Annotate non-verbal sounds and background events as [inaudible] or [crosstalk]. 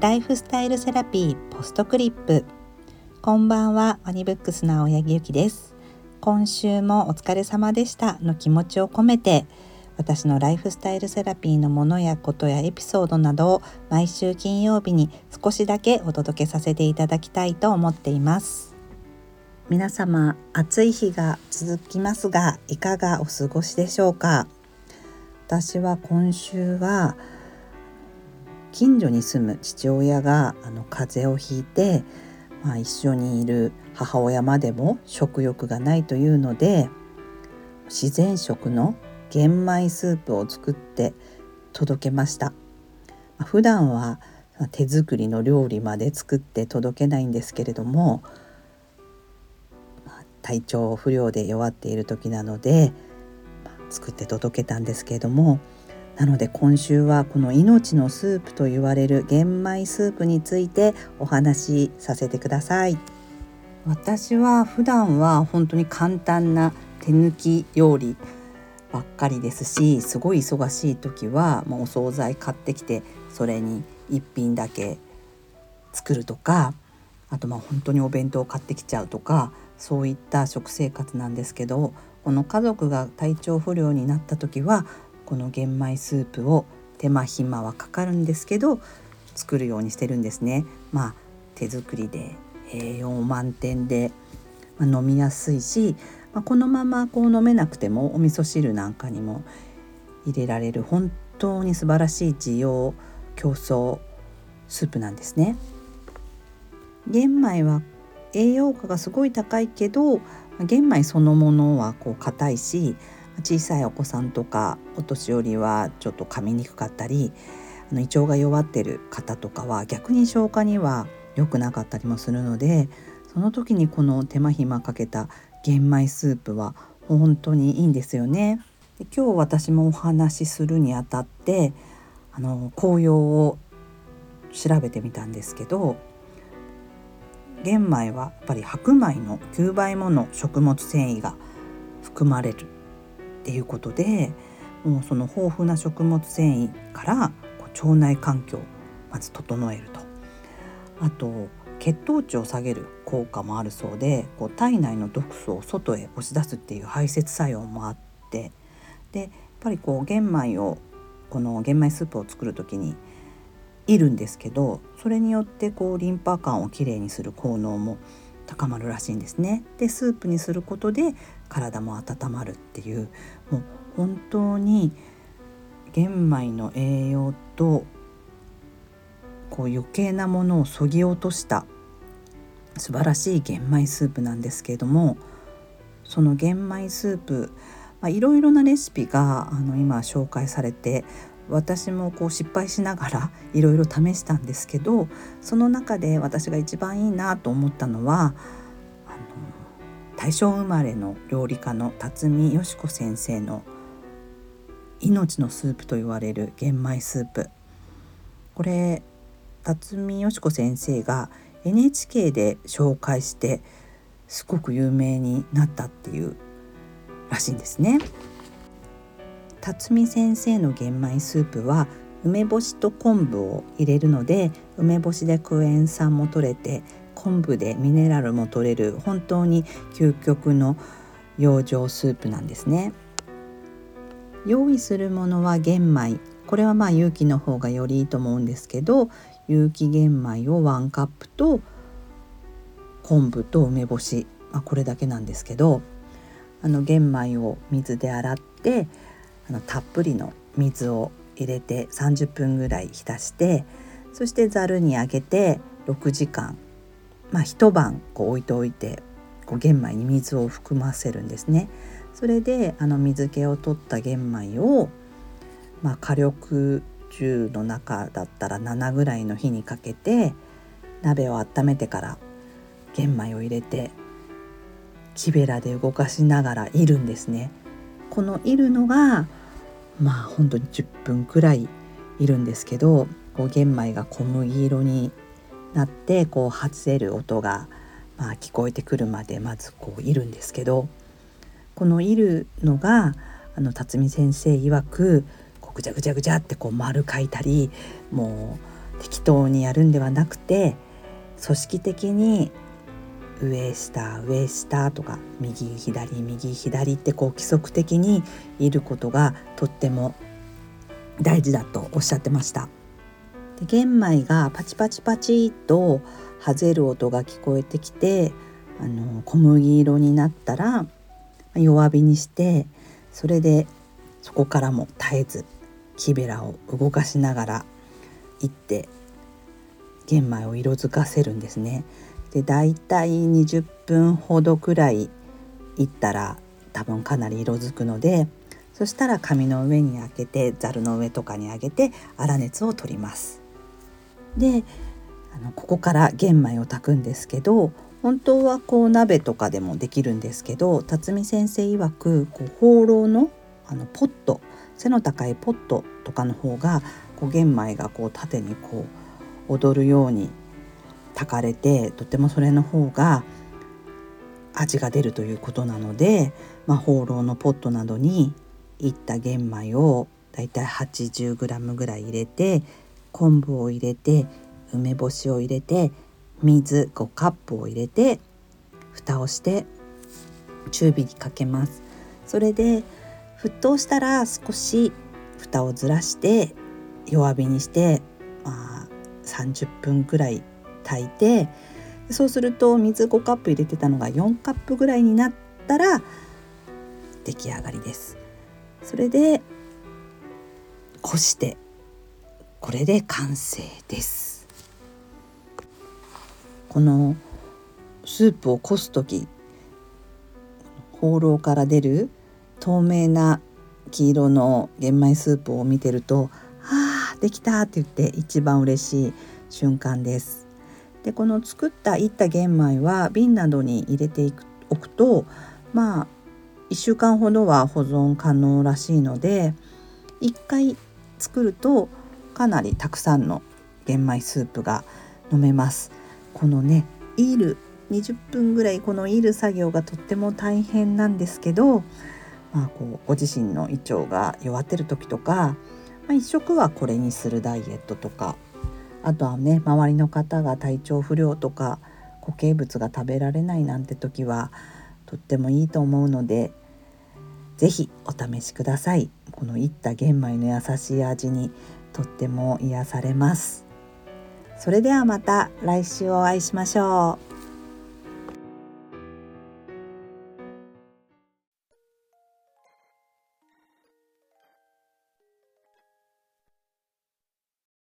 ライフスタイルセラピーポストクリップ。こんばんはワニブックスの青柳ゆきです。今週もお疲れ様でした。の気持ちを込めて私のライフスタイルセラピーのものやことやエピソードなどを毎週金曜日に少しだけお届けさせていただきたいと思っています。皆様暑い日が続きますがいかがお過ごしでしょうか？私は今週は近所に住む父親があの風邪をひいて、まあ、一緒にいる母親までも食欲がないというので自然食の玄米スープを作って届けました。普段は手作りの料理まで作って届けないんですけれども体調不良で弱っている時なので作って届けたんですけれどもなので今週はこの命のスープと言われる玄米スープについてお話しさせてください。私は普段は本当に簡単な手抜き料理ばっかりですしすごい忙しい時はもうお惣菜買ってきてそれに1品だけ作るとかあとまあ本当にお弁当を買ってきちゃうとかそういった食生活なんですけどこの家族が体調不良になった時はこの玄米スープを手間暇はかかるんですけど作るようにしてるんですね。まあ手作りで栄養満点で、まあ、飲みやすいし、まあ、このままこう飲めなくてもお味噌汁なんかにも入れられる本当に素晴らしい滋養競争スープなんですね。玄米は栄養価がすごい高いけど玄米そのものはこう硬いし小さいお子さんとかお年寄りはちょっと噛みにくかったりあの胃腸が弱ってる方とかは逆に消化には良くなかったりもするのでその時にこの手間暇かけた玄米スープは本当にいいんですよね。で今日私もお話しするにあたってあの紅葉を調べてみたんですけど玄米はやっぱり白米の9倍もの食物繊維が含まれるっていうことでもうその豊富な食物繊維からこう腸内環境をまず整えると。あと血糖値を下げる効果もあるそうでこう体内の毒素を外へ押し出すっていう排泄作用もあってでやっぱりこう玄米をこの玄米スープを作る時にいるんですけどそれによってこうリンパ管をきれいにする効能も高まるらしいんですね。でスープにすることで体も温まるっていうもう本当に玄米の栄養とこう余計なものをそぎ落とした素晴らしい玄米スープなんですけれどもその玄米スープいろいろなレシピがあの今紹介されて私もこう失敗しながら [laughs] いろいろ試したんですけどその中で私が一番いいなと思ったのはあの大正生まれの料理家の辰巳よし子先生の命のスープと言われる玄米スープこれ辰巳よし子先生が NHK で紹介してすごく有名になったっていうらしいんですね。辰巳先生の玄米スープは梅干しと昆布を入れるので梅干しでクエン酸も取れて昆布でミネラルも取れる本当に究極の養生スープなんですね。用意するものは玄米。これはまあ有機の方がよりいいと思うんですけど有機玄米を1カップと昆布と梅干し、まあ、これだけなんですけどあの玄米を水で洗ってあのたっぷりの水を入れて30分ぐらい浸してそしてざるにあげて6時間まあ一晩こう置いておいてこう玄米に水を含ませるんですね。それであの水気を取った玄米を、まあ、火力10の中だったら7ぐらいの火にかけて鍋を温めてから玄米を入れて木べらで動かしながらいるんですね。このいるのがまあ本当に10分くらいいるんですけどこう玄米が小麦色になってこう外せる音が、まあ、聞こえてくるまでまずこういるんですけどこのいるのがあの辰巳先生曰くこうぐちゃぐちゃぐちゃってこう丸書いたりもう適当にやるんではなくて組織的に上下上下とか右左右左ってこう規則的にいることがとっても大事だとおっしゃってました。で玄米がパチパチパチとはぜる音が聞こえてきてあの小麦色になったら弱火にしてそれでそこからも絶えず木べらを動かしながらいって玄米を色づかせるんですね。でだいたい20分ほどくらいいったら多分かなり色づくのでそしたら紙の上に開けてざるの上とかに上げて粗熱を取ります。であのここから玄米を炊くんですけど本当はこう鍋とかでもできるんですけど辰巳先生曰くこう放浪のあのポット背の高いポットとかの方がこう玄米がこう縦にこう踊るように炊かれてとてもそれの方が味が出るということなので、まあ、放浪のポットなどにいった玄米をだいたい 80g ぐらい入れて昆布を入れて梅干しを入れて水5カップを入れて蓋をして中火にかけます。それで沸騰したら少し蓋をずらして弱火にして、まあ、30分くらい炊いてそうすると水5カップ入れてたのが4カップぐらいになったら出来上がりですそれでこしてこれで完成ですこのスープをこす時放浪から出る透明な黄色の玄米スープを見てると「ああできた!」って言って一番嬉しい瞬間です。でこの作ったいった玄米は瓶などに入れておくとまあ1週間ほどは保存可能らしいので1回作るとかなりたくさんの玄米スープが飲めます。このねいる20分ぐらいこのいる作業がとっても大変なんですけど、まあ、こうご自身の胃腸が弱ってる時とか、まあ、一食はこれにするダイエットとかあとはね周りの方が体調不良とか固形物が食べられないなんて時はとってもいいと思うので是非お試しください。このいった玄米の優しい味にとっても癒されます。それではまた来週お会いしましょう。